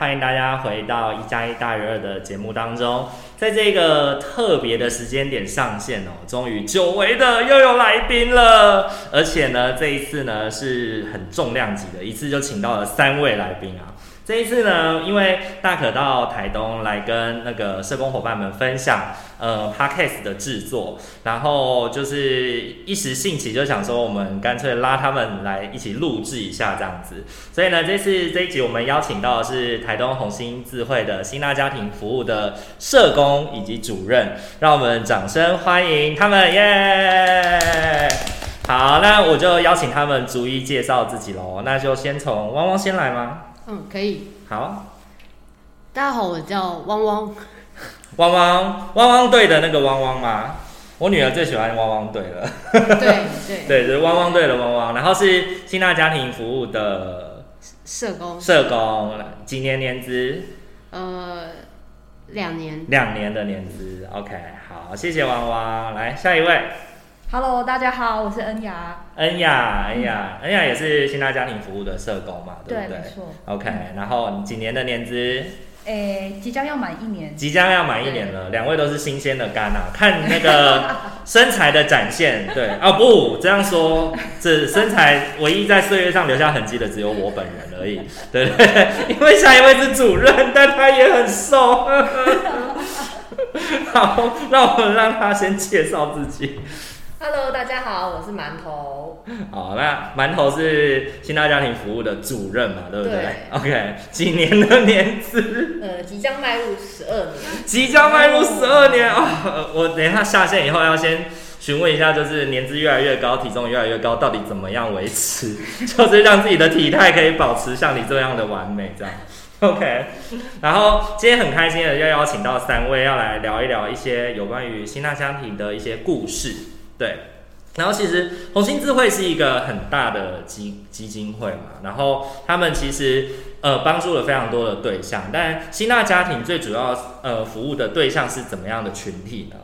欢迎大家回到一加一大于二的节目当中。在这个特别的时间点上线哦，终于久违的又有来宾了，而且呢，这一次呢是很重量级的，一次就请到了三位来宾啊。这一次呢，因为大可到台东来跟那个社工伙伴们分享，呃，Podcast 的制作，然后就是一时兴起就想说，我们干脆拉他们来一起录制一下这样子。所以呢，这次这一集我们邀请到的是台东红星智慧的新娜家庭服务的社工以及主任，让我们掌声欢迎他们耶！好，那我就邀请他们逐一介绍自己喽。那就先从汪汪先来吗？嗯，可以。好，大家好，我叫汪汪。汪汪汪汪队的那个汪汪吗？我女儿最喜欢汪汪队了。对对 对，就是汪汪队的汪汪。然后是新娜家庭服务的社工。社工几年年资？呃，两年。两年的年资。OK，好，谢谢汪汪。来，下一位。Hello，大家好，我是恩雅。恩雅，恩雅，恩雅也是新大家庭服务的社工嘛，对不对？对，没错。OK，然后你几年的年资？诶，即将要满一年。即将要满一年了，两位都是新鲜的肝啊！看那个 身材的展现，对哦，不这样说，这身材唯一在岁月上留下痕迹的只有我本人而已，对 因为下一位是主任，但他也很瘦。好，那我们让他先介绍自己。Hello，大家好，我是馒头。好，那馒头是新大家庭服务的主任嘛，对不对？对。OK，几年的年资？呃，即将迈入十二年。即将迈入十二年哦！我等一下下线以后要先询问一下，就是年资越来越高，体重越来越高，到底怎么样维持？就是让自己的体态可以保持像你这样的完美，这样。OK。然后今天很开心的要邀请到三位，要来聊一聊一些有关于新大家庭的一些故事。对，然后其实红星智慧是一个很大的基基金会嘛，然后他们其实呃帮助了非常多的对象，但希腊家庭最主要呃服务的对象是怎么样的群体呢？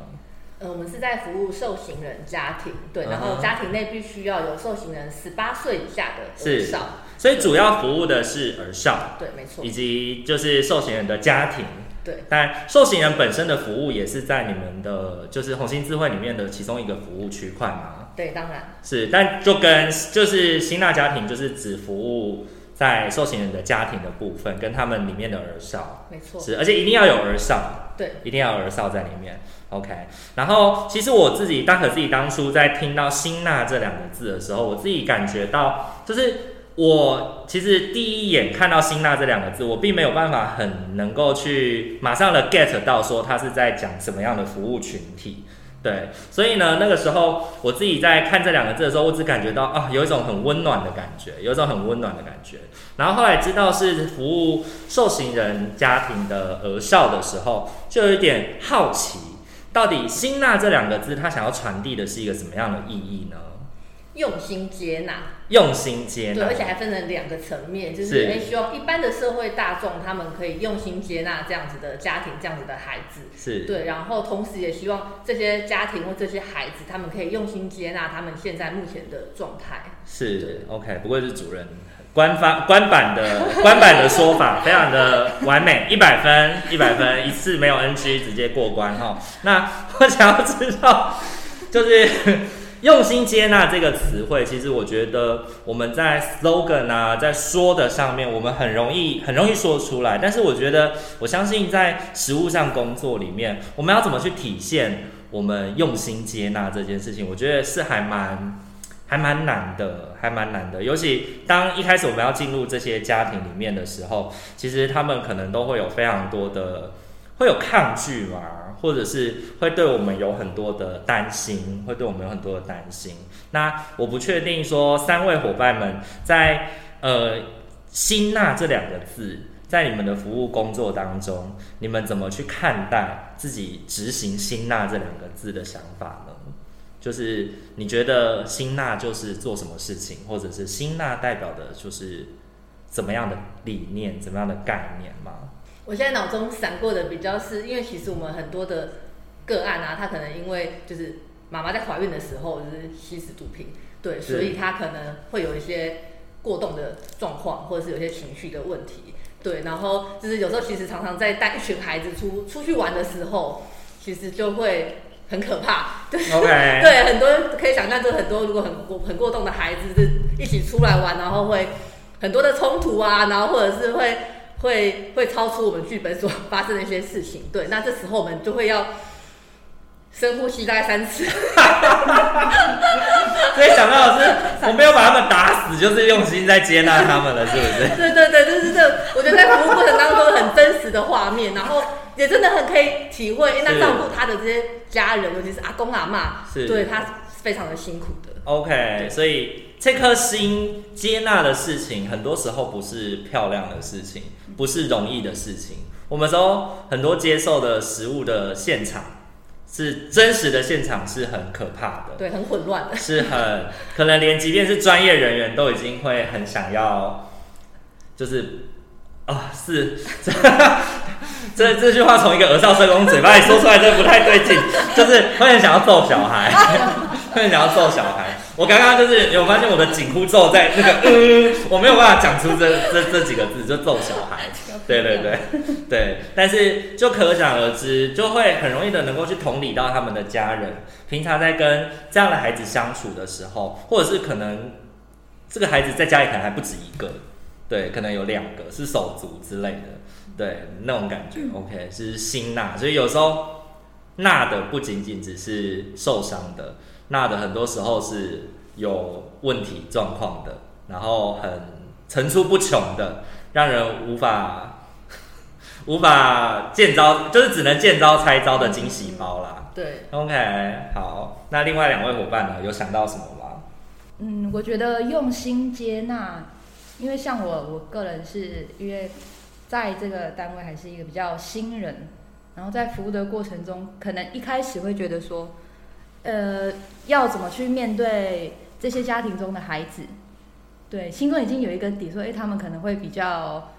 呃，我们是在服务受刑人家庭，对，然后家庭内必须要有受刑人十八岁以下的儿少，所以主要服务的是儿少，对，没错，以及就是受刑人的家庭。对，但受刑人本身的服务也是在你们的，就是红星智慧里面的其中一个服务区块嘛？对，当然是，但就跟就是新娜家庭就是只服务在受刑人的家庭的部分，跟他们里面的儿少，没错，是，而且一定要有儿少，对，一定要有儿少在里面。OK，然后其实我自己，大可自己当初在听到“新娜”这两个字的时候，我自己感觉到就是。我其实第一眼看到“辛娜”这两个字，我并没有办法很能够去马上的 get 到说他是在讲什么样的服务群体，对，所以呢，那个时候我自己在看这两个字的时候，我只感觉到啊，有一种很温暖的感觉，有一种很温暖的感觉。然后后来知道是服务受刑人家庭的儿少的时候，就有一点好奇，到底“辛娜”这两个字，它想要传递的是一个什么样的意义呢？用心接纳，用心接纳，对，而且还分成两个层面，就是哎，希望一般的社会大众他们可以用心接纳这样子的家庭，这样子的孩子，是对，然后同时也希望这些家庭或这些孩子，他们可以用心接纳他们现在目前的状态。是，OK，不愧是主任，官方 官版的官版的说法，非常的完美，一百分，一百分，一次没有 NG，直接过关哈。那我想要知道，就是。用心接纳这个词汇，其实我觉得我们在 slogan 啊，在说的上面，我们很容易很容易说出来。但是我觉得，我相信在实务上工作里面，我们要怎么去体现我们用心接纳这件事情？我觉得是还蛮还蛮难的，还蛮难的。尤其当一开始我们要进入这些家庭里面的时候，其实他们可能都会有非常多的会有抗拒嘛。或者是会对我们有很多的担心，会对我们有很多的担心。那我不确定说三位伙伴们在呃“新纳”这两个字，在你们的服务工作当中，你们怎么去看待自己执行“新纳”这两个字的想法呢？就是你觉得新纳就是做什么事情，或者是新纳代表的就是怎么样的理念、怎么样的概念吗？我现在脑中闪过的比较是，因为其实我们很多的个案啊，他可能因为就是妈妈在怀孕的时候就是吸食毒品，对，所以他可能会有一些过动的状况，或者是有些情绪的问题，对，然后就是有时候其实常常在带一群孩子出出去玩的时候，其实就会很可怕，对，Okay. 对，很多人可以想象，就很多如果很过很过动的孩子是一起出来玩，然后会很多的冲突啊，然后或者是会。会会超出我们剧本所 发生的一些事情，对，那这时候我们就会要深呼吸大概三次。所以想到的是，我没有把他们打死，就是用心在接纳他们了，是不是？对对对，就是这，我觉得在服务过程当中很真实的画面，然后也真的很可以体会，那照顾他的这些家人，尤其是阿公阿嬷，是对他非常的辛苦的。OK，所以这颗心接纳的事情，很多时候不是漂亮的事情。不是容易的事情。我们说很多接受的食物的现场，是真实的现场是很可怕的，对，很混乱的，是很可能连即便是专业人员都已经会很想要，就是啊，是 这这这句话从一个儿少社工嘴巴里说出来，真的不太对劲，就是会很想要揍小孩，会 很想要揍小孩。我刚刚就是有发现我的紧箍咒在那个，嗯，我没有办法讲出这这这几个字，就揍小孩。对对对对，但是就可想而知，就会很容易的能够去同理到他们的家人，平常在跟这样的孩子相处的时候，或者是可能这个孩子在家里可能还不止一个，对，可能有两个是手足之类的，对，那种感觉。OK，是心纳，所以有时候纳的不仅仅只是受伤的。那的很多时候是有问题状况的，然后很层出不穷的，让人无法 无法见招，就是只能见招拆招的惊喜包啦。对，OK，好，那另外两位伙伴呢，有想到什么吗？嗯，我觉得用心接纳，因为像我，我个人是因为在这个单位还是一个比较新人，然后在服务的过程中，可能一开始会觉得说。呃，要怎么去面对这些家庭中的孩子？对，心中已经有一个底，说，哎，他们可能会比较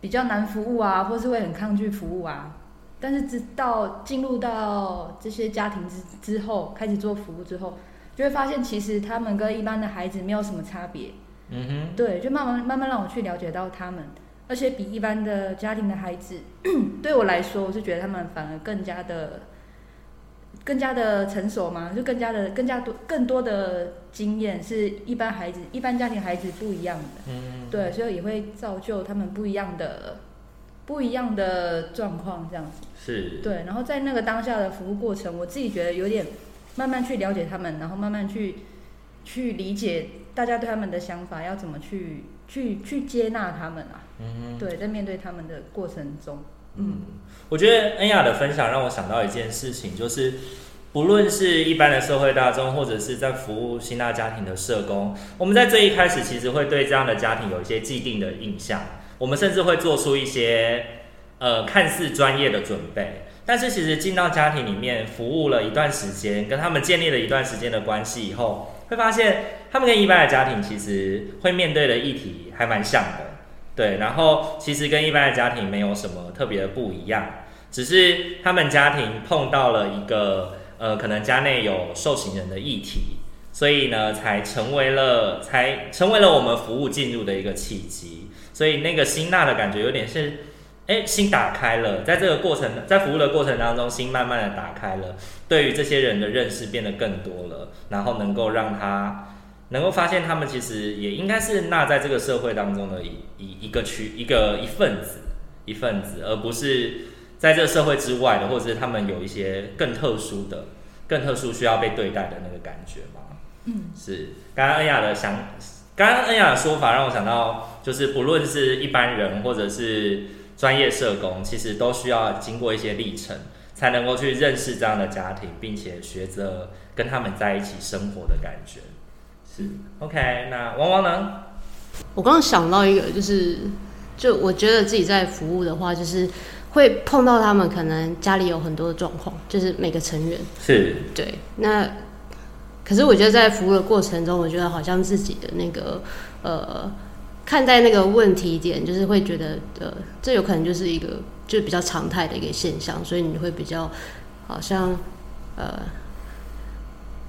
比较难服务啊，或是会很抗拒服务啊。但是直到进入到这些家庭之之后，开始做服务之后，就会发现其实他们跟一般的孩子没有什么差别。嗯哼。对，就慢慢慢慢让我去了解到他们，而且比一般的家庭的孩子，对我来说，我是觉得他们反而更加的。更加的成熟嘛，就更加的更加多更多的经验，是一般孩子一般家庭孩子不一样的，嗯，对，所以也会造就他们不一样的不一样的状况，这样子。是，对。然后在那个当下的服务过程，我自己觉得有点慢慢去了解他们，然后慢慢去去理解大家对他们的想法，要怎么去去去接纳他们啊，嗯，对，在面对他们的过程中。嗯，我觉得恩雅的分享让我想到一件事情，就是不论是一般的社会大众，或者是在服务新纳家庭的社工，我们在最一开始其实会对这样的家庭有一些既定的印象，我们甚至会做出一些呃看似专业的准备，但是其实进到家庭里面服务了一段时间，跟他们建立了一段时间的关系以后，会发现他们跟一般的家庭其实会面对的议题还蛮像的。对，然后其实跟一般的家庭没有什么特别的不一样，只是他们家庭碰到了一个呃，可能家内有受刑人的议题，所以呢，才成为了才成为了我们服务进入的一个契机。所以那个辛纳的感觉有点是，哎，心打开了，在这个过程，在服务的过程当中，心慢慢的打开了，对于这些人的认识变得更多了，然后能够让他。能够发现他们其实也应该是纳在这个社会当中的一一一个区一个一份子一份子，而不是在这个社会之外的，或者是他们有一些更特殊的、更特殊需要被对待的那个感觉吗？嗯，是。刚刚恩雅的想，刚刚恩雅的说法让我想到，就是不论是一般人或者是专业社工，其实都需要经过一些历程，才能够去认识这样的家庭，并且学着跟他们在一起生活的感觉。OK，那汪汪呢？我刚刚想到一个，就是就我觉得自己在服务的话，就是会碰到他们可能家里有很多的状况，就是每个成员是，对。那可是我觉得在服务的过程中，我觉得好像自己的那个呃，看待那个问题点，就是会觉得呃，这有可能就是一个就比较常态的一个现象，所以你会比较好像呃，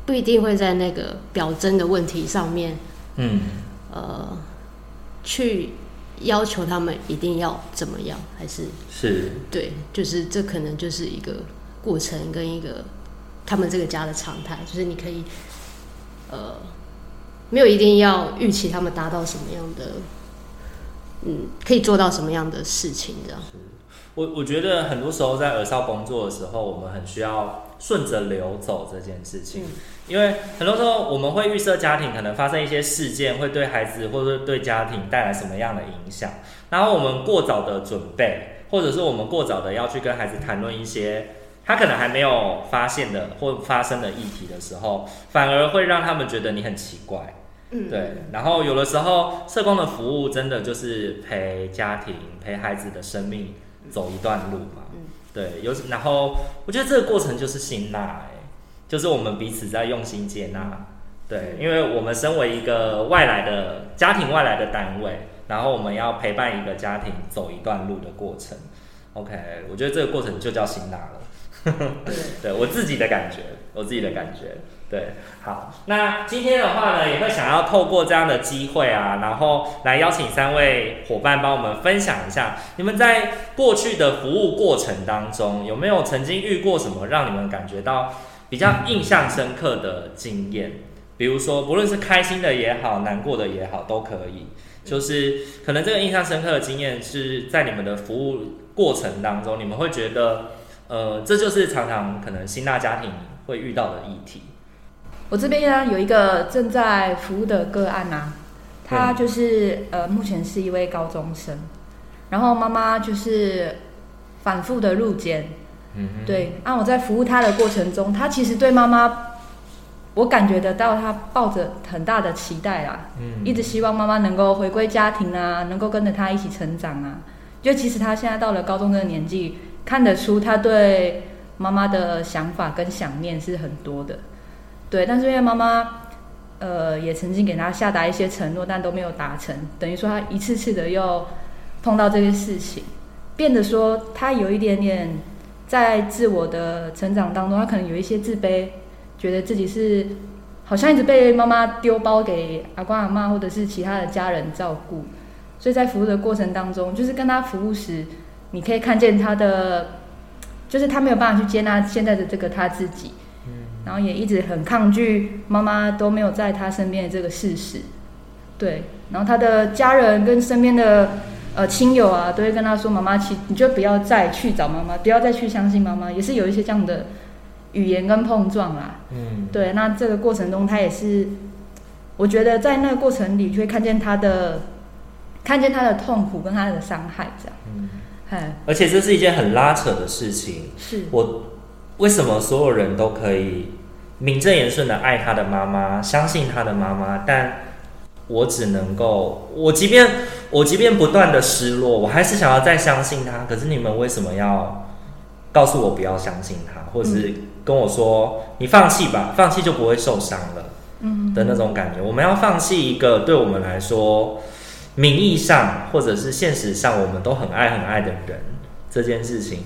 不一定会在那个表征的问题上面，嗯，呃，去要求他们一定要怎么样，还是是对，就是这可能就是一个过程跟一个他们这个家的常态，就是你可以。呃，没有一定要预期他们达到什么样的，嗯，可以做到什么样的事情，这样。我我觉得很多时候在儿少工作的时候，我们很需要顺着流走这件事情，嗯、因为很多时候我们会预设家庭可能发生一些事件，会对孩子或者对家庭带来什么样的影响，然后我们过早的准备，或者是我们过早的要去跟孩子谈论一些。他可能还没有发现的或发生的议题的时候，反而会让他们觉得你很奇怪，嗯，对。然后有的时候，社工的服务真的就是陪家庭、陪孩子的生命走一段路嘛，嗯，对。有然后，我觉得这个过程就是心纳，哎，就是我们彼此在用心接纳，对，因为我们身为一个外来的家庭、外来的单位，然后我们要陪伴一个家庭走一段路的过程。OK，我觉得这个过程就叫辛辣了。对，我自己的感觉，我自己的感觉，对，好，那今天的话呢，也会想要透过这样的机会啊，然后来邀请三位伙伴帮我们分享一下，你们在过去的服务过程当中，有没有曾经遇过什么让你们感觉到比较印象深刻的经验？比如说，不论是开心的也好，难过的也好，都可以。就是可能这个印象深刻的经验是在你们的服务过程当中，你们会觉得。呃，这就是常常可能新大家庭会遇到的议题。我这边呢有一个正在服务的个案啊，他就是呃目前是一位高中生，然后妈妈就是反复的入监。嗯哼，对，啊，我在服务他的过程中，他其实对妈妈，我感觉得到他抱着很大的期待啦，嗯，一直希望妈妈能够回归家庭啊，能够跟着他一起成长啊。就其实他现在到了高中这个年纪。看得出他对妈妈的想法跟想念是很多的，对，但是因为妈妈，呃，也曾经给他下达一些承诺，但都没有达成，等于说他一次次的又碰到这些事情，变得说他有一点点在自我的成长当中，他可能有一些自卑，觉得自己是好像一直被妈妈丢包给阿公阿嬷或者是其他的家人照顾，所以在服务的过程当中，就是跟他服务时。你可以看见他的，就是他没有办法去接纳现在的这个他自己，然后也一直很抗拒妈妈都没有在他身边的这个事实，对，然后他的家人跟身边的呃亲友啊，都会跟他说：“妈妈，其你就不要再去找妈妈，不要再去相信妈妈。”也是有一些这样的语言跟碰撞啦，嗯，对，那这个过程中他也是，我觉得在那个过程里就会看见他的，看见他的痛苦跟他的伤害，这样，嗯。而且这是一件很拉扯的事情。是我为什么所有人都可以名正言顺的爱他的妈妈，相信他的妈妈，但我只能够，我即便我即便不断的失落，我还是想要再相信他。可是你们为什么要告诉我不要相信他，或者是跟我说你放弃吧，放弃就不会受伤了？嗯，的那种感觉，我们要放弃一个对我们来说。名义上或者是现实上，我们都很爱很爱的人，这件事情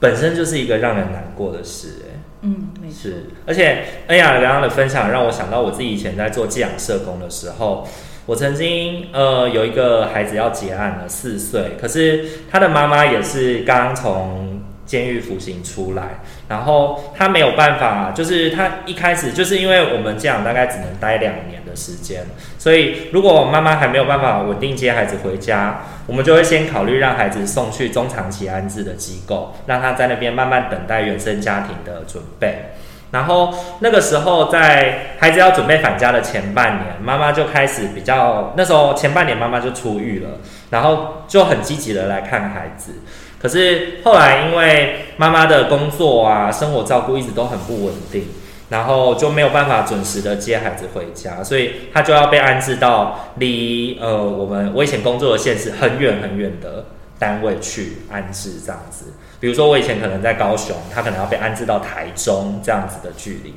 本身就是一个让人难过的事，哎，嗯，没错。是，而且恩雅刚刚的分享让我想到我自己以前在做寄养社工的时候，我曾经呃有一个孩子要结案了，四岁，可是他的妈妈也是刚从监狱服刑出来，然后他没有办法，就是他一开始就是因为我们寄养大概只能待两年的时间，所以如果妈妈还没有办法稳定接孩子回家，我们就会先考虑让孩子送去中长期安置的机构，让他在那边慢慢等待原生家庭的准备。然后那个时候在孩子要准备返家的前半年，妈妈就开始比较，那时候前半年妈妈就出狱了，然后就很积极的来看孩子。可是后来，因为妈妈的工作啊、生活照顾一直都很不稳定，然后就没有办法准时的接孩子回家，所以他就要被安置到离呃我们我以前工作的县市很远很远的单位去安置这样子。比如说我以前可能在高雄，他可能要被安置到台中这样子的距离。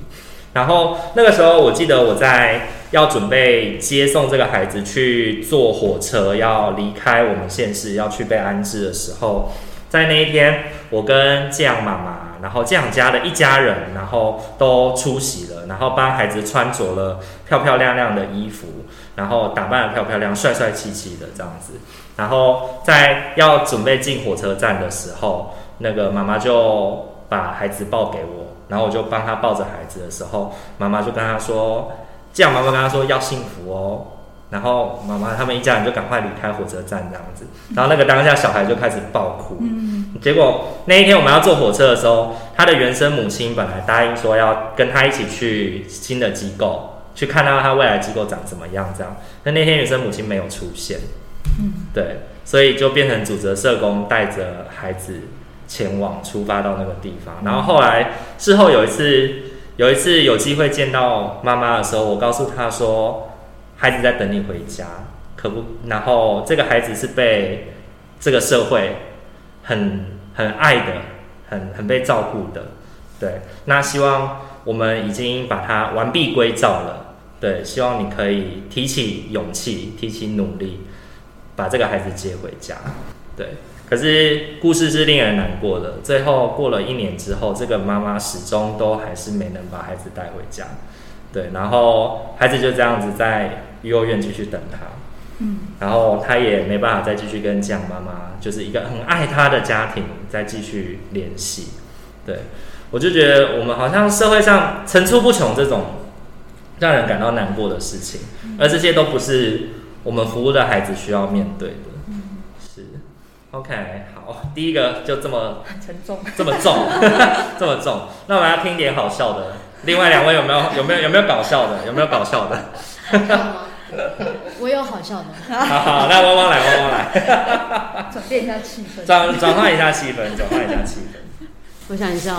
然后那个时候，我记得我在要准备接送这个孩子去坐火车，要离开我们县市，要去被安置的时候，在那一天，我跟建阳妈妈，然后这样家的一家人，然后都出席了，然后帮孩子穿着了漂漂亮亮的衣服，然后打扮得漂漂亮、帅帅气气的这样子，然后在要准备进火车站的时候，那个妈妈就把孩子抱给我。然后我就帮他抱着孩子的时候，妈妈就跟他说：“这样妈妈跟他说要幸福哦。”然后妈妈他们一家人就赶快离开火车站这样子。然后那个当下小孩就开始爆哭。嗯。结果那一天我们要坐火车的时候，他的原生母亲本来答应说要跟他一起去新的机构，去看到他未来机构长怎么样这样。但那天原生母亲没有出现。嗯。对，所以就变成主责社工带着孩子。前往出发到那个地方，然后后来事后有一次，有一次有机会见到妈妈的时候，我告诉她说，孩子在等你回家，可不，然后这个孩子是被这个社会很很爱的，很很被照顾的，对，那希望我们已经把他完璧归赵了，对，希望你可以提起勇气，提起努力，把这个孩子接回家，对。可是故事是令人难过的。最后过了一年之后，这个妈妈始终都还是没能把孩子带回家。对，然后孩子就这样子在幼儿园继续等他。嗯，然后他也没办法再继续跟这样妈妈，就是一个很爱他的家庭再继续联系。对，我就觉得我们好像社会上层出不穷这种让人感到难过的事情，而这些都不是我们服务的孩子需要面对的是。OK，好，第一个就这么沉重，这么重，这么重。那我们要听点好笑的。另外两位有没有有没有有没有搞笑的？有没有搞笑的？我有好笑的。好好，那汪汪来，汪汪来，转变一下气氛，转转换一下气氛，转换一下气氛。我想一下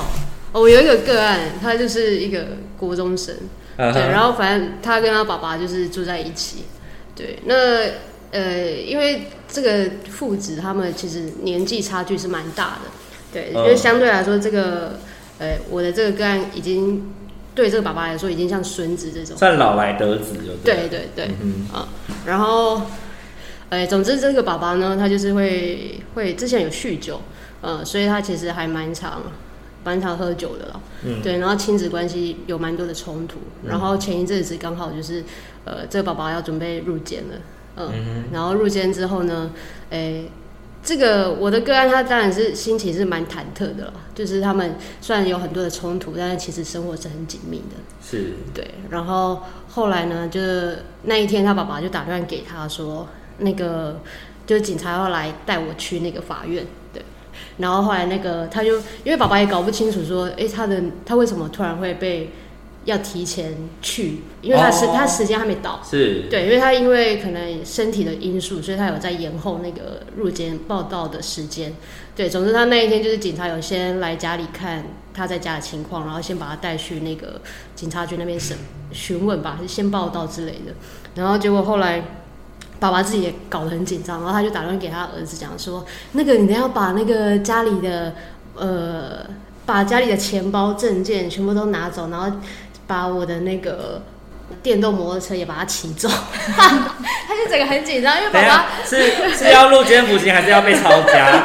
哦，我有一个个案，他就是一个国中生，对，然后反正他跟他爸爸就是住在一起，对，那。呃，因为这个父子他们其实年纪差距是蛮大的，对，因为相对来说，这个呃，我的这个个案已经对这个爸爸来说已经像孙子这种，算老来得子就对，对对对，嗯啊，然后，呃，总之这个爸爸呢，他就是会会之前有酗酒，呃，所以他其实还蛮常蛮常喝酒的了，嗯，对，然后亲子关系有蛮多的冲突，然后前一阵子刚好就是呃，这个爸爸要准备入监了。嗯，然后入监之后呢，哎、欸，这个我的个案他当然是心情是蛮忐忑的了，就是他们虽然有很多的冲突，但是其实生活是很紧密的。是，对。然后后来呢，就是那一天他爸爸就打算给他说，那个就是警察要来带我去那个法院，对。然后后来那个他就因为爸爸也搞不清楚说，诶、欸，他的他为什么突然会被。要提前去，因为他时、oh, 他时间还没到，是对，因为他因为可能身体的因素，所以他有在延后那个入监报道的时间。对，总之他那一天就是警察有先来家里看他在家的情况，然后先把他带去那个警察局那边审询问吧，还是先报道之类的。然后结果后来爸爸自己也搞得很紧张，然后他就打算给他儿子讲说：“那个你等下把那个家里的呃，把家里的钱包证件全部都拿走，然后。”把我的那个电动摩托车也把它骑走，他就整个很紧张，因为爸爸是是要入监服刑还是要被抄家？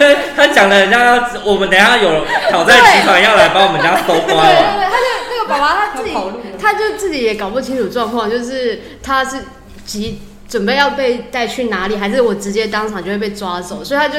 因 为他讲的人家要我们等下有挑战集团要来把我们家搜刮了。对对对，他就那个爸爸他自己他就自己也搞不清楚状况，就是他是急。准备要被带去哪里，还是我直接当场就会被抓走？所以他就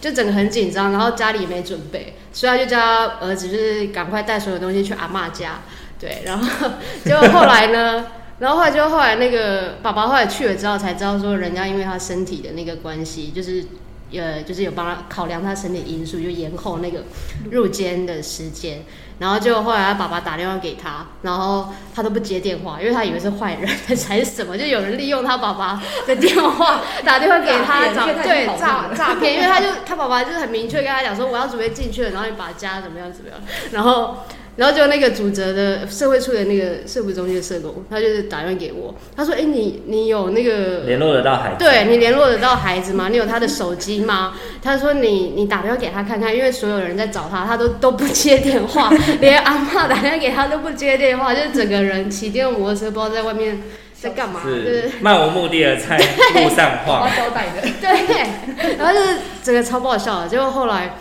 就整个很紧张，然后家里也没准备，所以他就叫他儿子就是赶快带所有东西去阿妈家。对，然后 结果后来呢？然后后来就后来那个爸爸后来去了之后才知道说，人家因为他身体的那个关系，就是呃就是有帮他考量他身体因素，就延后那个入监的时间。然后就后来他爸爸打电话给他，然后他都不接电话，因为他以为是坏人还是什么，就有人利用他爸爸的电话打电话给他找 对诈诈骗，因为他就他爸爸就是很明确跟他讲说，我要准备进去了，然后你把家怎么样怎么样，然后然后就那个主责的社会处的那个社福中心的社工，他就是打电话给我，他说：“哎、欸，你你有那个联络得到孩子？对，你联络得到孩子吗？你有他的手机吗？”他说你：“你你打电话给他看看，因为所有人在找他，他都 都不接电话，连阿妈打电话给他都不接电话，就是整个人骑电动摩托车，不知道在外面在干嘛，是漫无目的的在路上晃，交代的，对，然后就是整个超爆笑的，结果后来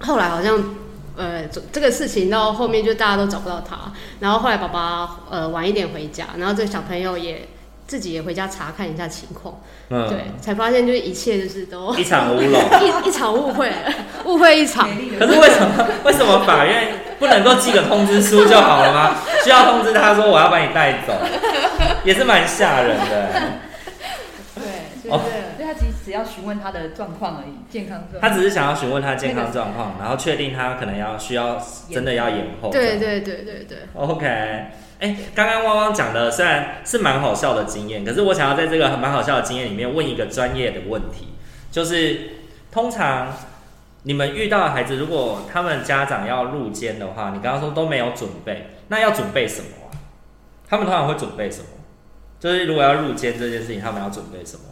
后来好像。”呃，这这个事情到后面就大家都找不到他，然后后来爸爸呃晚一点回家，然后这个小朋友也自己也回家查看一下情况，嗯，对，才发现就是一切就是都一场乌龙，一一场误会，误会一场。可是为什么为什么法院不能够寄个通知书就好了吗？需要通知他说我要把你带走，也是蛮吓人的。对，哦。要询问他的状况而已，健康状况。他只是想要询问他健康状况，然后确定他可能要需要真的要延后。对对对对对。OK，哎、欸，刚刚汪汪讲的虽然是蛮好笑的经验，可是我想要在这个蛮好笑的经验里面问一个专业的问题，就是通常你们遇到的孩子，如果他们家长要入监的话，你刚刚说都没有准备，那要准备什么啊？他们通常会准备什么？就是如果要入监这件事情，他们要准备什么？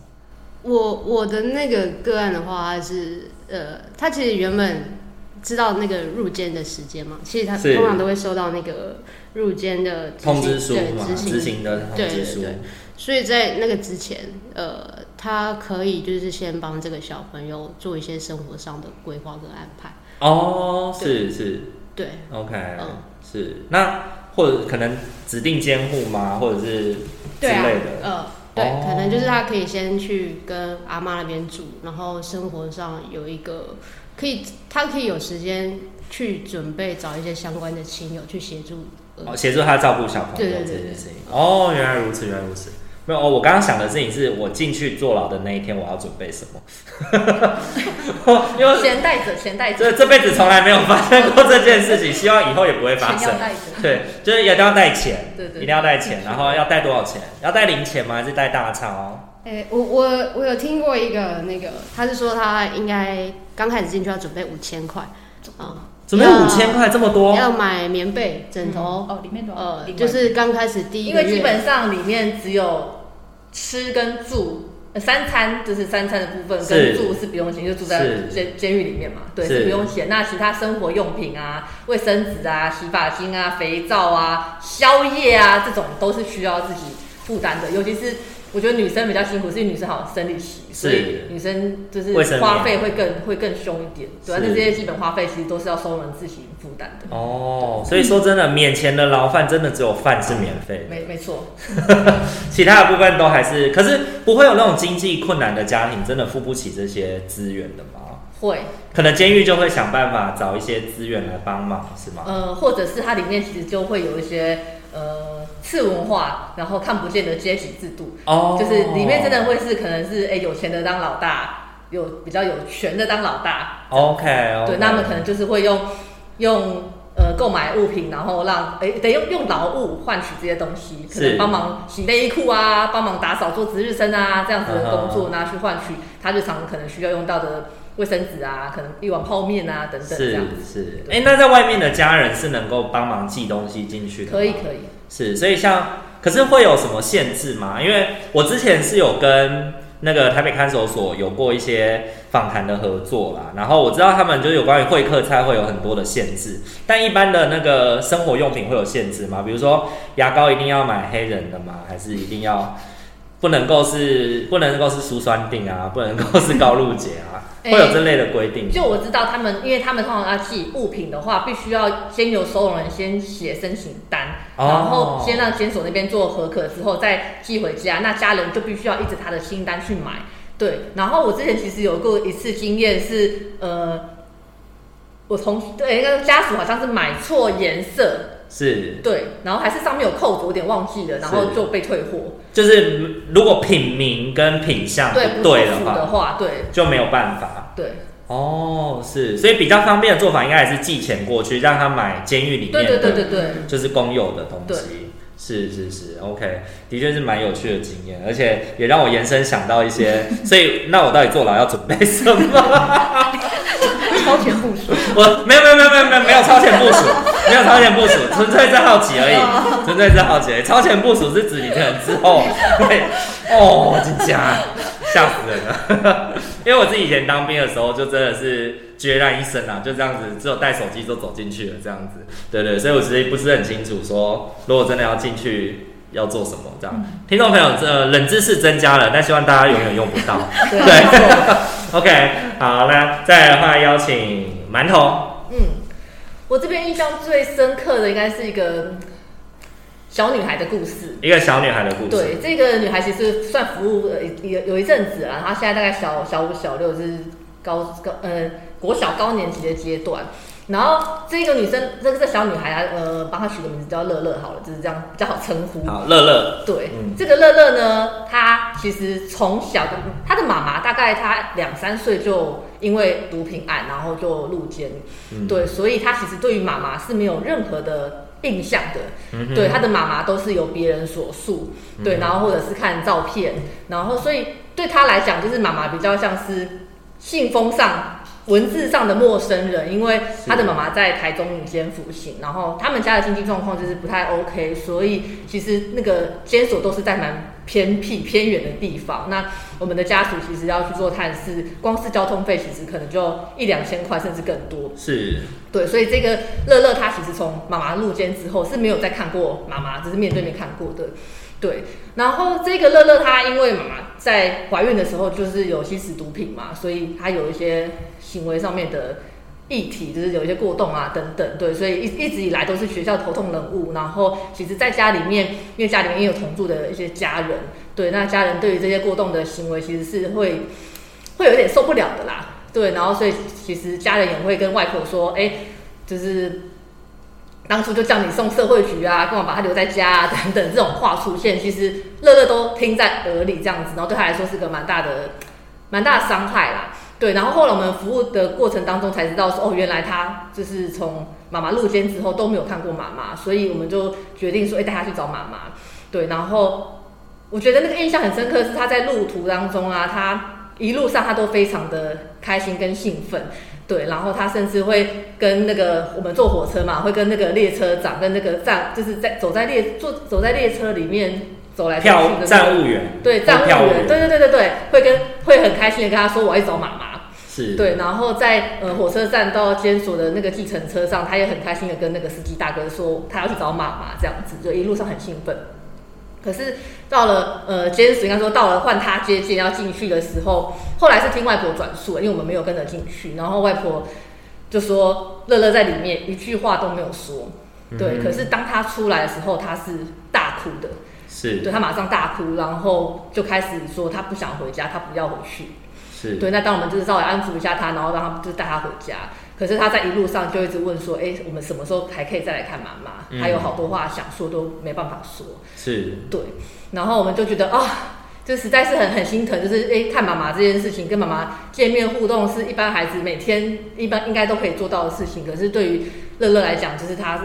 我我的那个个案的话，他是呃，他其实原本知道那个入监的时间嘛，其实他通常都会收到那个入监的通知书对，执行，执行的通知书。对对对，所以在那个之前，呃，他可以就是先帮这个小朋友做一些生活上的规划跟安排。哦，是是，对，OK，嗯，是。那或者可能指定监护吗？或者是之类的，呃。对，可能就是他可以先去跟阿妈那边住，然后生活上有一个可以，他可以有时间去准备找一些相关的亲友去协助，哦，协助他照顾小朋友这件事情。哦，原来如此，原来如此。没有哦，我刚刚想的事情是我进去坐牢的那一天，我要准备什么？因为钱带着，钱带着。这这辈子从来没有发生过这件事情，希望以后也不会发生。对，就是一定要带钱，对对，一定要带钱，然后要带多少钱？要带零钱吗？还是带大钞？哎、欸，我我我有听过一个那个，他是说他应该刚开始进去要准备五千块啊。准备五千块这么多？要买棉被、枕头、嗯、哦，里面多呃，就是刚开始第一，因为基本上里面只有吃跟住，三餐就是三餐的部分跟住是。不用钱，就住在监监狱里面嘛，对，是不用钱。那其他生活用品啊、卫生纸啊、洗发精啊、肥皂啊、宵夜啊这种都是需要自己负担的，尤其是。我觉得女生比较辛苦，是因为女生好像生理期，所以女生就是花费会更会更凶一点。对啊，那这些基本花费其实都是要收人自行负担的。哦，所以说真的，免钱的牢饭真的只有饭是免费。没没错，其他的部分都还是，可是不会有那种经济困难的家庭真的付不起这些资源的吗？会，可能监狱就会想办法找一些资源来帮忙，是吗？呃，或者是它里面其实就会有一些呃。次文化，然后看不见的阶级制度，哦，就是里面真的会是可能是哎有钱的当老大，有比较有权的当老大，OK，, okay. 对，那他们可能就是会用用呃购买物品，然后让哎得用用劳务换取这些东西，可能帮忙洗内衣裤啊，帮忙打扫做值日生啊这样子的工作拿去换取他日常可能需要用到的卫生纸啊，可能一碗泡面啊等等这样子，是是，哎，那在外面的家人是能够帮忙寄东西进去的？可以可以。是，所以像，可是会有什么限制吗？因为我之前是有跟那个台北看守所有过一些访谈的合作啦，然后我知道他们就有关于会客菜会有很多的限制，但一般的那个生活用品会有限制吗？比如说牙膏一定要买黑人的吗？还是一定要？不能够是不能够是舒酸定啊，不能够是高露洁啊，会有这类的规定。就我知道他们，因为他们通常要寄物品的话，必须要先由收容人先写申请单，哦，然后先让监所那边做核可之后再寄回家，那家人就必须要依着他的清单去买。对，然后我之前其实有过一次经验是，呃，我从对那个家属好像是买错颜色。是对，然后还是上面有扣子，有点忘记了，然后就被退货。就是如果品名跟品相对不对的话，的话对，就没有办法。对，哦，是，所以比较方便的做法应该还是寄钱过去，让他买监狱里面的，对对对对对，就是公有的东西。是是是，OK，的确是蛮有趣的经验，而且也让我延伸想到一些，所以那我到底坐牢要准备什么？超前部署。我没有没有没有没有没有没有超前部署，没有超前部署，纯粹是好奇而已，纯粹是好奇而已。超前部署是指你可能之后 会哦，真假吓死人了。因为我自己以前当兵的时候，就真的是孑然一生啊，就这样子，只有带手机就走进去了，这样子。对对，所以我其实不是很清楚说，如果真的要进去。要做什么？这样，听众朋友，这冷知识增加了，但希望大家永远用不到。对，OK，好，那再来的话，邀请馒头。嗯，我这边印象最深刻的应该是一个小女孩的故事。一个小女孩的故事。对，这个女孩其实算服务呃有有一阵子了，她现在大概小小五、小六，就是高高呃国小高年级的阶段。然后这个女生，这个这小女孩啊，呃，帮她取个名字叫乐乐好了，就是这样比较好称呼。好，乐乐。对，嗯、这个乐乐呢，她其实从小的，她的妈妈大概她两三岁就因为毒品案，然后就入监。嗯、对，所以她其实对于妈妈是没有任何的印象的。嗯、对，她的妈妈都是由别人所述。嗯、对，然后或者是看照片，然后所以对她来讲，就是妈妈比较像是信封上。文字上的陌生人，因为他的妈妈在台中女监服刑，然后他们家的经济状况就是不太 OK，所以其实那个监所都是在蛮偏僻偏远的地方。那我们的家属其实要去做探视，光是交通费其实可能就一两千块，甚至更多。是，对，所以这个乐乐他其实从妈妈入监之后是没有再看过妈妈，只是面对面看过的。对，然后这个乐乐她因为妈妈在怀孕的时候就是有吸食毒品嘛，所以她有一些行为上面的议题，就是有一些过动啊等等。对，所以一一直以来都是学校头痛人物。然后其实在家里面，因为家里面也有同住的一些家人，对，那家人对于这些过动的行为其实是会会有点受不了的啦。对，然后所以其实家人也会跟外婆说，哎，就是。当初就叫你送社会局啊，干嘛把他留在家啊，等等这种话出现，其实乐乐都听在耳里，这样子，然后对他来说是个蛮大的、蛮大的伤害啦。对，然后后来我们服务的过程当中才知道说，哦，原来他就是从妈妈入监之后都没有看过妈妈，所以我们就决定说，哎，带他去找妈妈。对，然后我觉得那个印象很深刻是他在路途当中啊，他一路上他都非常的开心跟兴奋。对，然后他甚至会跟那个我们坐火车嘛，会跟那个列车长跟那个站，就是在走在列坐走在列车里面走来走去的、那个、站务员，对站务员，对对对对对，会跟会很开心的跟他说我要找妈妈，是对，然后在呃火车站到监所的那个计程车上，他也很开心的跟那个司机大哥说他要去找妈妈，这样子就一路上很兴奋。可是到了呃监所，应该说到了换他接近要进去的时候，后来是听外婆转述，因为我们没有跟着进去，然后外婆就说乐乐在里面一句话都没有说，对。嗯、可是当他出来的时候，他是大哭的，是对，他马上大哭，然后就开始说他不想回家，他不要回去，是对。那当我们就是稍微安抚一下他，然后让他就是带他回家。可是他在一路上就一直问说：“哎、欸，我们什么时候还可以再来看妈妈？还有好多话想说都没办法说。”是，对。然后我们就觉得啊、哦，就实在是很很心疼，就是哎、欸，看妈妈这件事情，跟妈妈见面互动是一般孩子每天一般应该都可以做到的事情。可是对于乐乐来讲，就是他是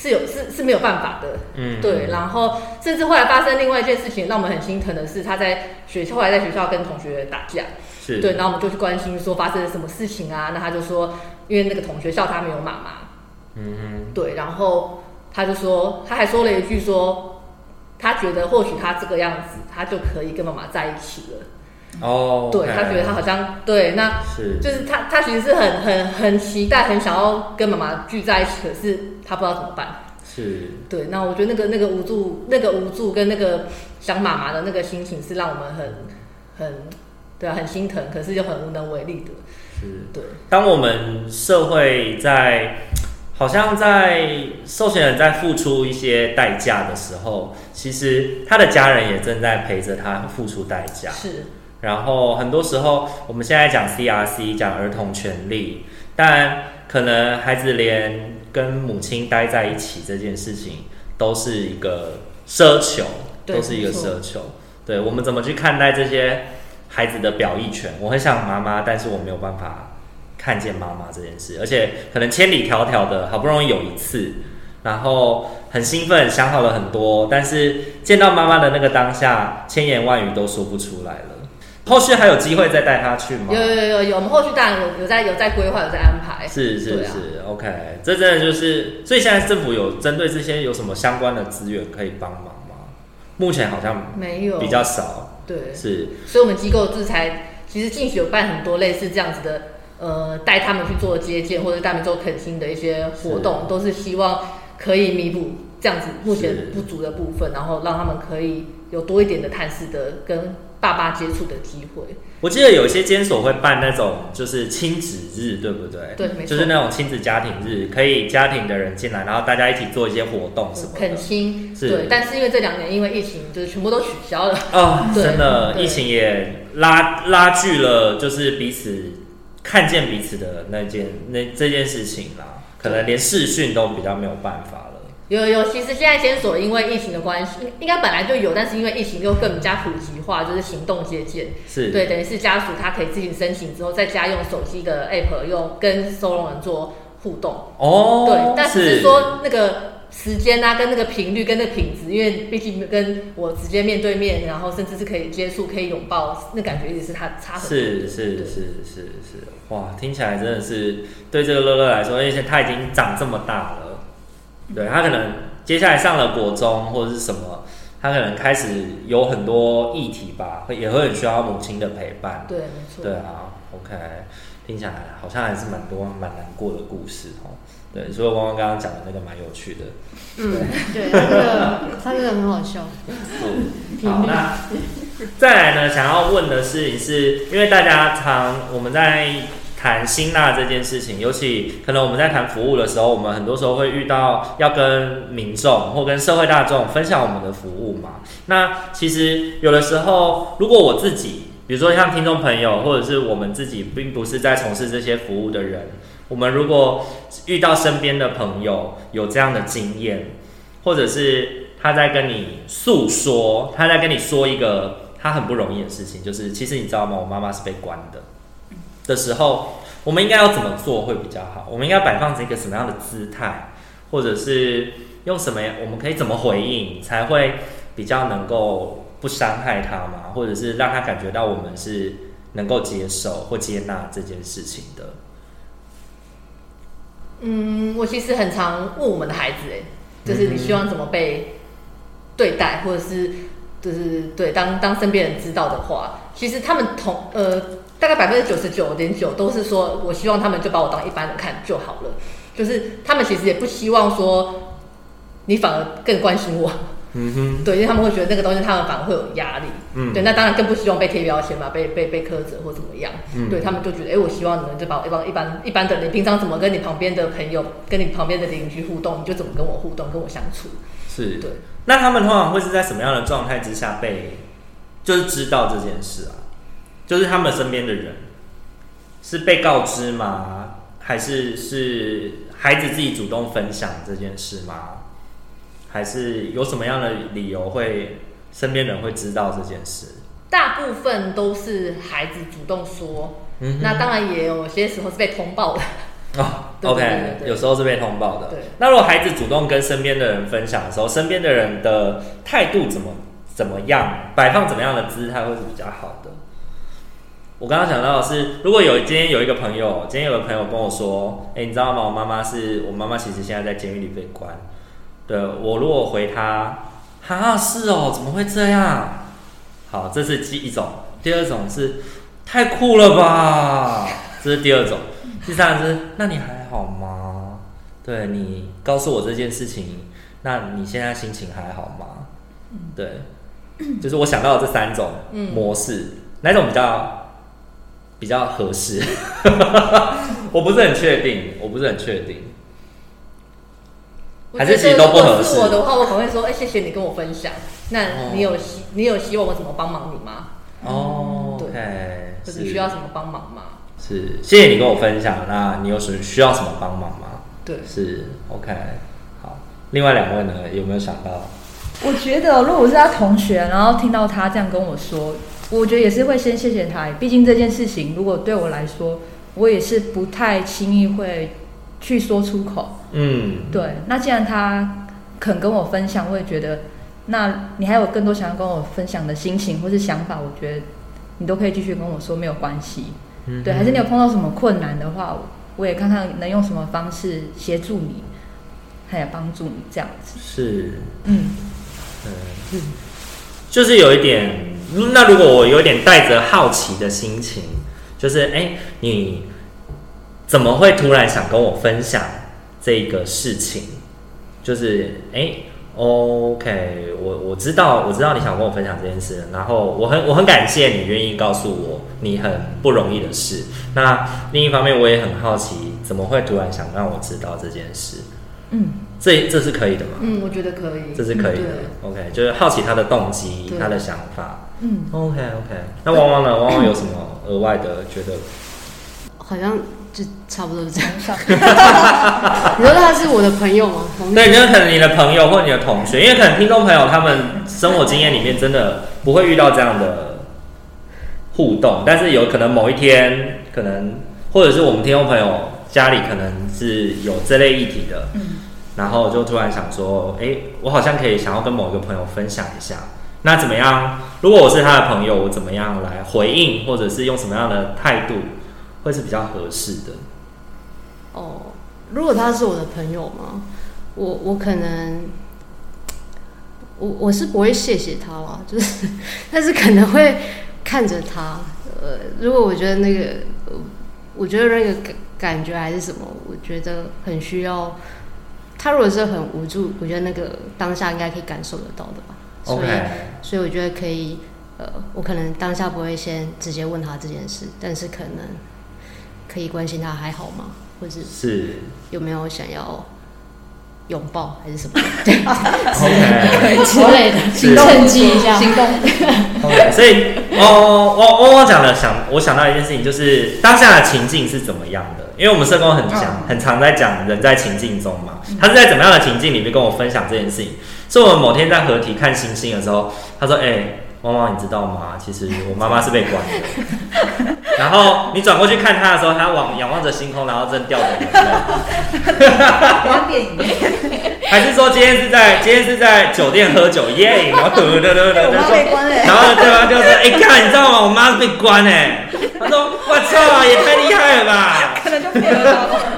是有是是没有办法的。嗯，对。然后甚至后来发生另外一件事情，让我们很心疼的是，他在学后来在学校跟同学打架。是对，然后我们就去关心说发生了什么事情啊？那他就说，因为那个同学笑他没有妈妈。嗯哼。对，然后他就说，他还说了一句说，他觉得或许他这个样子，他就可以跟妈妈在一起了。哦。对，他觉得他好像对，那是就是他他其实是很很很期待，很想要跟妈妈聚在一起，可是他不知道怎么办。是。对，那我觉得那个那个无助，那个无助跟那个想妈妈的那个心情，是让我们很很。对啊，很心疼，可是又很无能为力的。是，对。当我们社会在好像在受刑人在付出一些代价的时候，其实他的家人也正在陪着他付出代价。是。然后很多时候，我们现在讲 CRC，讲儿童权利，但可能孩子连跟母亲待在一起这件事情，都是一个奢求，都是一个奢求。对，我们怎么去看待这些？孩子的表意权，我很想妈妈，但是我没有办法看见妈妈这件事，而且可能千里迢迢的好不容易有一次，然后很兴奋，想好了很多，但是见到妈妈的那个当下，千言万语都说不出来了。后续还有机会再带他去吗？有有有有，我们后续当然有有在有在规划，有在安排。是是是、啊、，OK，这真的就是，所以现在政府有针对这些有什么相关的资源可以帮忙吗？目前好像没有，比较少。对，是，所以我们机构就是才其实进去有办很多类似这样子的，呃，带他们去做接见或者带他们做恳亲的一些活动，是都是希望可以弥补这样子目前不足的部分，然后让他们可以有多一点的探视的跟。爸爸接触的机会，我记得有一些监所会办那种就是亲子日，对不对？对，没错，就是那种亲子家庭日，可以家庭的人进来，然后大家一起做一些活动什么的。恳亲，是对。但是因为这两年因为疫情，就是全部都取消了。哦，真的，疫情也拉拉锯了，就是彼此看见彼此的那件那这件事情啦，可能连视讯都比较没有办法。有有，其实现在监所因为疫情的关系，应该本来就有，但是因为疫情又更加普及化，就是行动接见，是对，等于是家属他可以自行申请之后，在家用手机的 app 用跟收容人做互动。哦，对，但是说那个时间啊，跟那个频率，跟那个品质，因为毕竟跟我直接面对面，然后甚至是可以接触、可以拥抱，那感觉一直是他差很多。是是是是是，哇，听起来真的是对这个乐乐来说，而且他已经长这么大了。对，他可能接下来上了国中或者是什么，他可能开始有很多议题吧，会也会很需要母亲的陪伴。对，没错。对啊，OK，听起来好像还是蛮多蛮难过的故事哦。对，所以汪汪刚刚讲的那个蛮有趣的。嗯，对，他这个他这个很好笑。是。好，那再来呢？想要问的事情是，因为大家常我们在。谈心纳这件事情，尤其可能我们在谈服务的时候，我们很多时候会遇到要跟民众或跟社会大众分享我们的服务嘛。那其实有的时候，如果我自己，比如说像听众朋友，或者是我们自己，并不是在从事这些服务的人，我们如果遇到身边的朋友有这样的经验，或者是他在跟你诉说，他在跟你说一个他很不容易的事情，就是其实你知道吗？我妈妈是被关的。的时候，我们应该要怎么做会比较好？我们应该摆放成一个什么样的姿态，或者是用什么样？我们可以怎么回应才会比较能够不伤害他吗？或者是让他感觉到我们是能够接受或接纳这件事情的？嗯，我其实很常问我们的孩子，哎，就是你希望怎么被对待，或者是就是对当当身边人知道的话，其实他们同呃。大概百分之九十九点九都是说，我希望他们就把我当一般人看就好了。就是他们其实也不希望说，你反而更关心我。嗯哼。对，因为他们会觉得那个东西他们反而会有压力。嗯。对，那当然更不希望被贴标签嘛，被被被苛责或怎么样。嗯。对他们就觉得，哎、欸，我希望你们就把我一般一般一般的，你平常怎么跟你旁边的朋友、跟你旁边的邻居互动，你就怎么跟我互动、跟我相处。是。对。那他们通常会是在什么样的状态之下被，就是知道这件事啊？就是他们身边的人是被告知吗？还是是孩子自己主动分享这件事吗？还是有什么样的理由会身边人会知道这件事？大部分都是孩子主动说，嗯，那当然也有些时候是被通报的哦。OK，有时候是被通报的。对，那如果孩子主动跟身边的人分享的时候，身边的人的态度怎么怎么样，摆放怎么样的姿态会是比较好的？我刚刚想到的是，如果有今天有一个朋友，今天有个朋友跟我说：“哎、欸，你知道吗？我妈妈是我妈妈，其实现在在监狱里被关。对”我如果回他：“哈，是哦，怎么会这样？”好，这是第一种。第二种是太酷了吧？这是第二种。第三种是，那你还好吗？对，你告诉我这件事情，那你现在心情还好吗？对，就是我想到的这三种模式，嗯、哪种比较？比较合适，我不是很确定，我不是很确定，还是其实都不合适。是我的话，我可能会说：“哎、欸，谢谢你跟我分享。那你有希，你有希望我怎么帮忙你吗？”哦，对，就是需要什么帮忙吗？是，谢谢你跟我分享。那你有什么需要什么帮忙吗？对，是 OK。好，另外两位呢，有没有想到？我觉得，如果我是他同学，然后听到他这样跟我说。我觉得也是会先谢谢他，毕竟这件事情如果对我来说，我也是不太轻易会去说出口。嗯，对。那既然他肯跟我分享，我也觉得，那你还有更多想要跟我分享的心情或是想法，我觉得你都可以继续跟我说，没有关系。嗯哼，对，还是你有碰到什么困难的话，我也看看能用什么方式协助你，还有帮助你这样子。是，嗯嗯，就是有一点。那如果我有点带着好奇的心情，就是哎、欸，你怎么会突然想跟我分享这个事情？就是哎、欸，OK，我我知道，我知道你想跟我分享这件事，然后我很我很感谢你愿意告诉我你很不容易的事。那另一方面，我也很好奇，怎么会突然想让我知道这件事？嗯，这这是可以的吗？嗯，我觉得可以，这是可以的。嗯、OK，就是好奇他的动机，他的想法。嗯，OK OK，那汪汪呢？汪汪有什么额外的觉得？好像就差不多是这样。你说他是我的朋友吗？对，就是可能你的朋友或你的同学，因为可能听众朋友他们生活经验里面真的不会遇到这样的互动，但是有可能某一天，可能或者是我们听众朋友家里可能是有这类议题的，嗯，然后就突然想说，哎、欸，我好像可以想要跟某一个朋友分享一下。那怎么样？如果我是他的朋友，我怎么样来回应，或者是用什么样的态度，会是比较合适的？哦，如果他是我的朋友嘛，我我可能，我我是不会谢谢他啦，就是，但是可能会看着他。呃，如果我觉得那个，我觉得那个感感觉还是什么，我觉得很需要。他如果是很无助，我觉得那个当下应该可以感受得到的吧。所以所以我觉得可以，呃，我可能当下不会先直接问他这件事，但是可能可以关心他还好吗？或者是有没有想要拥抱还是什么？对，OK，之类的，请趁机一下行动。OK，所以，哦，我我我讲了，想我想到一件事情，就是当下的情境是怎么样的？因为我们社工很讲，很常在讲人在情境中嘛，他是在怎么样的情境里面跟我分享这件事情。所以我们某天在合体看星星的时候，他说：“哎、欸，汪汪，你知道吗？其实我妈妈是被关的。”然后你转过去看他的时候，他往仰望着星空，然后正掉着眼泪。电影。还是说今天是在今天是在酒店喝酒耶？然后对对对对对，然后对方就说：“哎、欸，看，你知道吗？我妈是被关哎。”他说：“我操，也太厉害了吧！”可能就骗了他。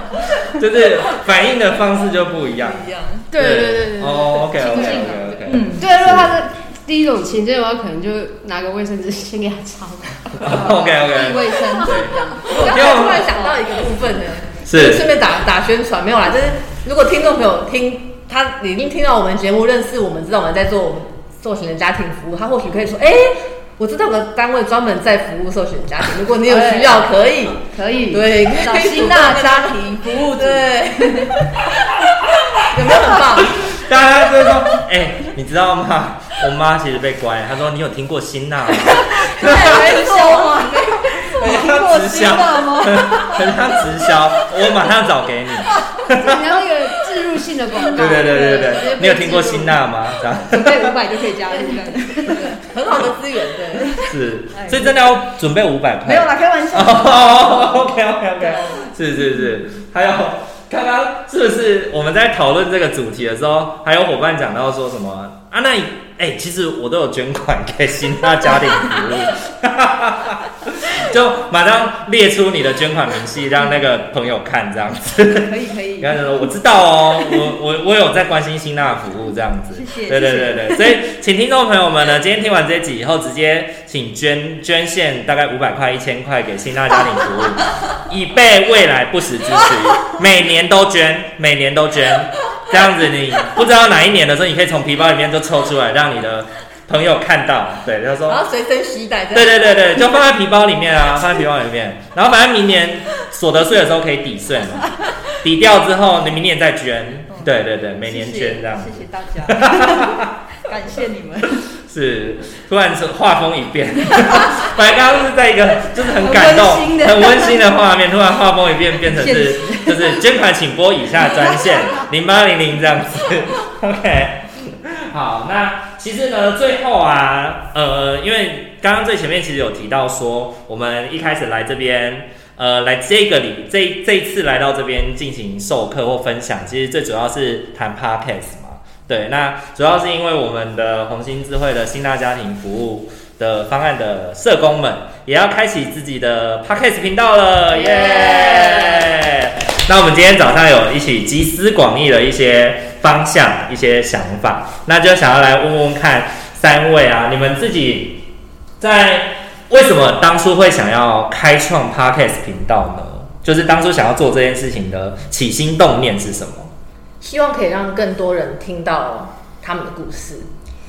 就是反应的方式就不一样。一样。对对对对哦，OK OK OK OK。嗯，对，如果他是第一种情境的话，可能就拿个卫生纸先给他擦。OK OK。卫生纸这样。我刚才突然想到一个部分呢，是顺便打打宣传，没有啦，就是如果听众朋友听他已经听到我们节目，认识我们，知道我们在做我们受刑人家庭服务，他或许可以说，哎，我知道有个单位专门在服务受刑人家庭，如果你有需要，可以，可以，对，找新大家庭服务，对。有没有很棒？大家就会说：“ 哎、欸，你知道吗？我妈其实被关。”她说：“你有听过新娜吗？”对，没错吗？很像直销吗？很像直销，我马上找给你。你要一个置入性的广告。对对对对对，你有听过辛娜吗？准备五百就可以加入，很好的资源，对。是，所以真的要准备五百块？没有啦，开玩笑。哦，OK OK OK，是是是，还有。刚刚是不是我们在讨论这个主题的时候，还有伙伴讲到说什么啊？那哎、欸，其实我都有捐款给新大家庭服务，就马上列出你的捐款明细，让那个朋友看这样子。可以可以。然后说我知道哦，我我我有在关心新纳服务这样子。谢谢。对对对对，所以请听众朋友们呢，今天听完这集以后，直接请捐捐献大概五百块、一千块给新纳家庭服务，以备未来不时之需。每年都捐，每年都捐。这样子，你不知道哪一年的时候，你可以从皮包里面就抽出来，让你的朋友看到。对，他说，然后随身携带。对对对对，就放在皮包里面啊，放在皮包里面。然后反正明年所得税的时候可以抵税嘛，抵掉之后你明年再捐。对对对，每年捐这样。谢谢大家，感谢你们。是，突然是画风一变，本来刚刚是在一个就是很感动、很温馨的画面，突然画风一变，变成是就是捐款请拨以下专线零八零零这样子。OK，好，那其实呢，最后啊，呃，因为刚刚最前面其实有提到说，我们一开始来这边，呃，来这个里这这一次来到这边进行授课或分享，其实最主要是谈 Podcast 嘛。对，那主要是因为我们的红星智慧的新大家庭服务的方案的社工们，也要开启自己的 Podcast 频道了，耶、yeah! yeah!！那我们今天早上有一起集思广益的一些方向、一些想法，那就想要来问问看三位啊，你们自己在为什么当初会想要开创 Podcast 频道呢？就是当初想要做这件事情的起心动念是什么？希望可以让更多人听到他们的故事，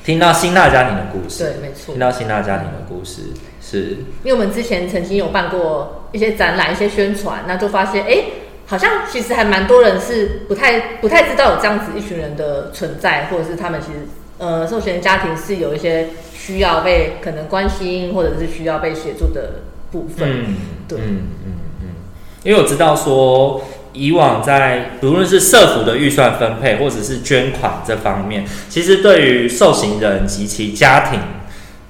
听到新大家庭的故事。对，没错。听到新大家庭的故事，是。因为我们之前曾经有办过一些展览、一些宣传，那就发现，哎、欸，好像其实还蛮多人是不太不太知道有这样子一群人的存在，或者是他们其实呃，受刑人家庭是有一些需要被可能关心，或者是需要被协助的部分。嗯，对，嗯嗯嗯，因为我知道说。以往在不论是社福的预算分配，或者是捐款这方面，其实对于受刑人及其家庭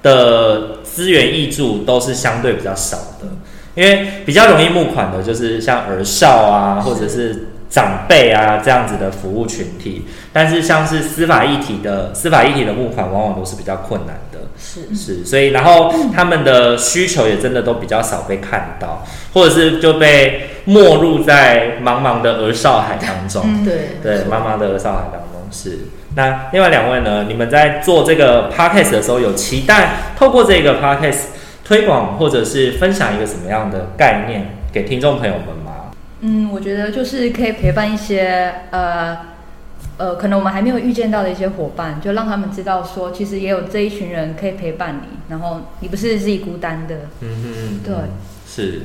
的资源益助都是相对比较少的，因为比较容易募款的就是像儿少啊，或者是长辈啊这样子的服务群体，但是像是司法议题的司法议题的募款，往往都是比较困难的。是是，所以然后他们的需求也真的都比较少被看到，或者是就被没入在茫茫的儿少海当中。嗯、对对，茫茫的儿少海当中是。那另外两位呢？你们在做这个 podcast 的时候，有期待透过这个 podcast 推广或者是分享一个什么样的概念给听众朋友们吗？嗯，我觉得就是可以陪伴一些呃。呃，可能我们还没有遇见到的一些伙伴，就让他们知道说，其实也有这一群人可以陪伴你，然后你不是自己孤单的。嗯哼，对，是。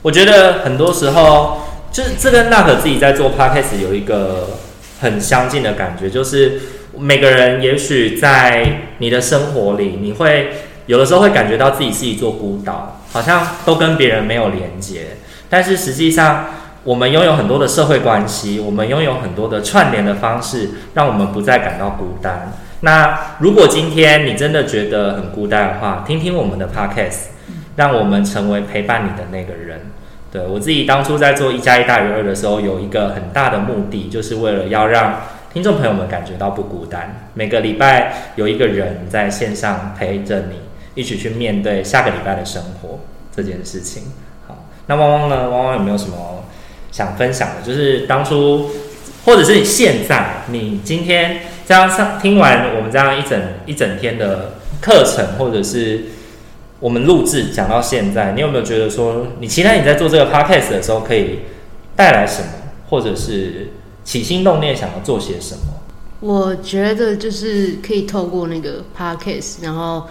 我觉得很多时候，就是这跟娜可自己在做 podcast 有一个很相近的感觉，就是每个人也许在你的生活里，你会有的时候会感觉到自己是一座孤岛，好像都跟别人没有连接，但是实际上。我们拥有很多的社会关系，我们拥有很多的串联的方式，让我们不再感到孤单。那如果今天你真的觉得很孤单的话，听听我们的 podcast，让我们成为陪伴你的那个人。对，我自己当初在做一加一大于二的时候，有一个很大的目的，就是为了要让听众朋友们感觉到不孤单。每个礼拜有一个人在线上陪着你，一起去面对下个礼拜的生活这件事情。好，那汪汪呢？汪汪有没有什么？想分享的就是当初，或者是你现在，你今天这样上听完我们这样一整一整天的课程，或者是我们录制讲到现在，你有没有觉得说，你期待你在做这个 podcast 的时候可以带来什么，或者是起心动念想要做些什么？我觉得就是可以透过那个 podcast，然后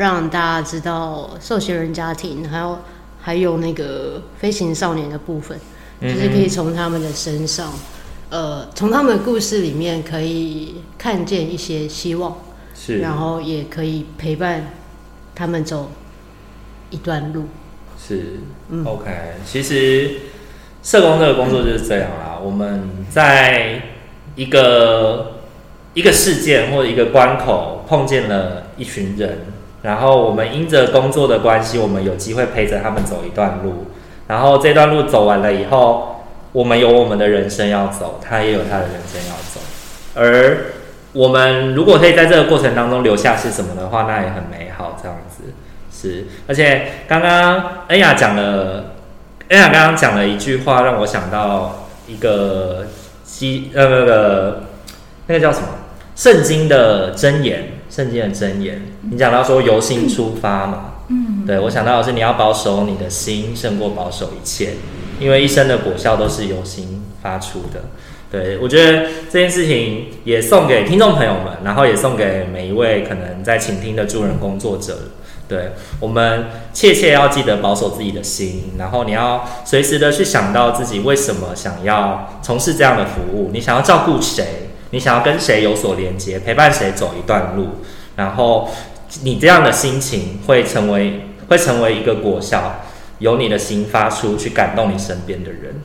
让大家知道受刑人家庭，还有还有那个飞行少年的部分。就是可以从他们的身上，呃，从他们的故事里面可以看见一些希望，是，然后也可以陪伴他们走一段路，是，嗯，OK。其实社工这个工作就是这样啦，我们在一个一个事件或者一个关口碰见了一群人，然后我们因着工作的关系，我们有机会陪着他们走一段路。然后这段路走完了以后，我们有我们的人生要走，他也有他的人生要走。而我们如果可以在这个过程当中留下是什么的话，那也很美好。这样子是，而且刚刚恩雅讲了，恩雅刚刚讲了一句话，让我想到一个基呃那个那个叫什么？圣经的箴言，圣经的箴言，你讲到说由心出发嘛。嗯，对，我想到的是你要保守你的心胜过保守一切，因为一生的果效都是由心发出的。对，我觉得这件事情也送给听众朋友们，然后也送给每一位可能在倾听的助人工作者。对，我们切切要记得保守自己的心，然后你要随时的去想到自己为什么想要从事这样的服务，你想要照顾谁，你想要跟谁有所连接，陪伴谁走一段路，然后。你这样的心情会成为会成为一个果效，由你的心发出去感动你身边的人。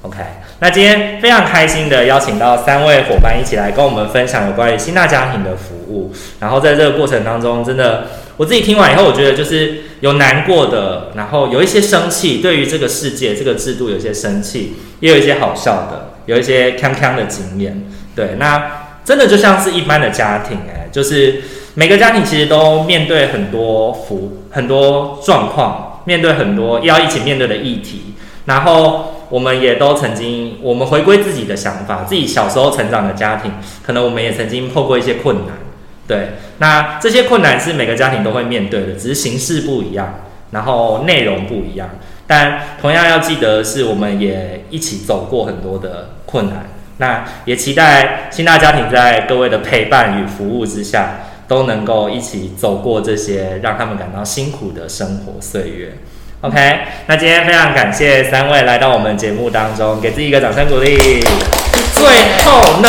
OK，那今天非常开心的邀请到三位伙伴一起来跟我们分享有关于新大家庭的服务。然后在这个过程当中，真的我自己听完以后，我觉得就是有难过的，然后有一些生气，对于这个世界这个制度有些生气，也有一些好笑的，有一些锵锵的经验。对，那真的就像是一般的家庭，欸，哎，就是。每个家庭其实都面对很多福很多状况，面对很多要一起面对的议题，然后我们也都曾经，我们回归自己的想法，自己小时候成长的家庭，可能我们也曾经碰过一些困难，对，那这些困难是每个家庭都会面对的，只是形式不一样，然后内容不一样，但同样要记得是，我们也一起走过很多的困难。那也期待新大家庭在各位的陪伴与服务之下，都能够一起走过这些让他们感到辛苦的生活岁月。OK，那今天非常感谢三位来到我们节目当中，给自己一个掌声鼓励。最后呢，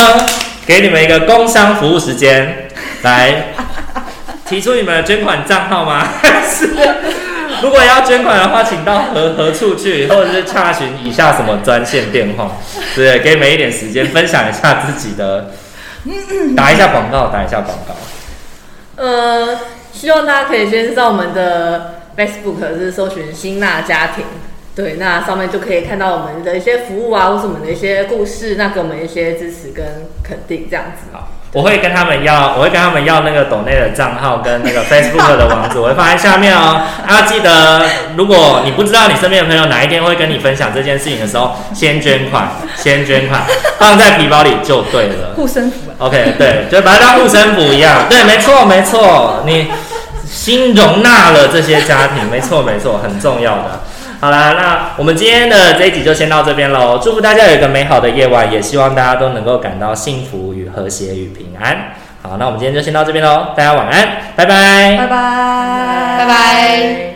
给你们一个工商服务时间，来提出你们的捐款账号吗？是。如果要捐款的话，请到何何处去，或者是查询以下什么专线电话，对，给你们一点时间分享一下自己的，打一下广告，打一下广告。呃，希望大家可以先上我们的 Facebook，是搜寻新娜家庭，对，那上面就可以看到我们的一些服务啊，或是我们的一些故事，那给我们一些支持跟肯定，这样子。好。我会跟他们要，我会跟他们要那个抖内的账号跟那个 Facebook 的网址，我会放在下面哦。大啊，记得，如果你不知道你身边的朋友哪一天会跟你分享这件事情的时候，先捐款，先捐款，放在皮包里就对了。护身符。OK，对，就把它当护身符一样。对，没错，没错，你心容纳了这些家庭，没错，没错，很重要的。好啦，那我们今天的这一集就先到这边喽。祝福大家有一个美好的夜晚，也希望大家都能够感到幸福与和谐与平安。好，那我们今天就先到这边喽，大家晚安，拜拜，拜拜，拜拜。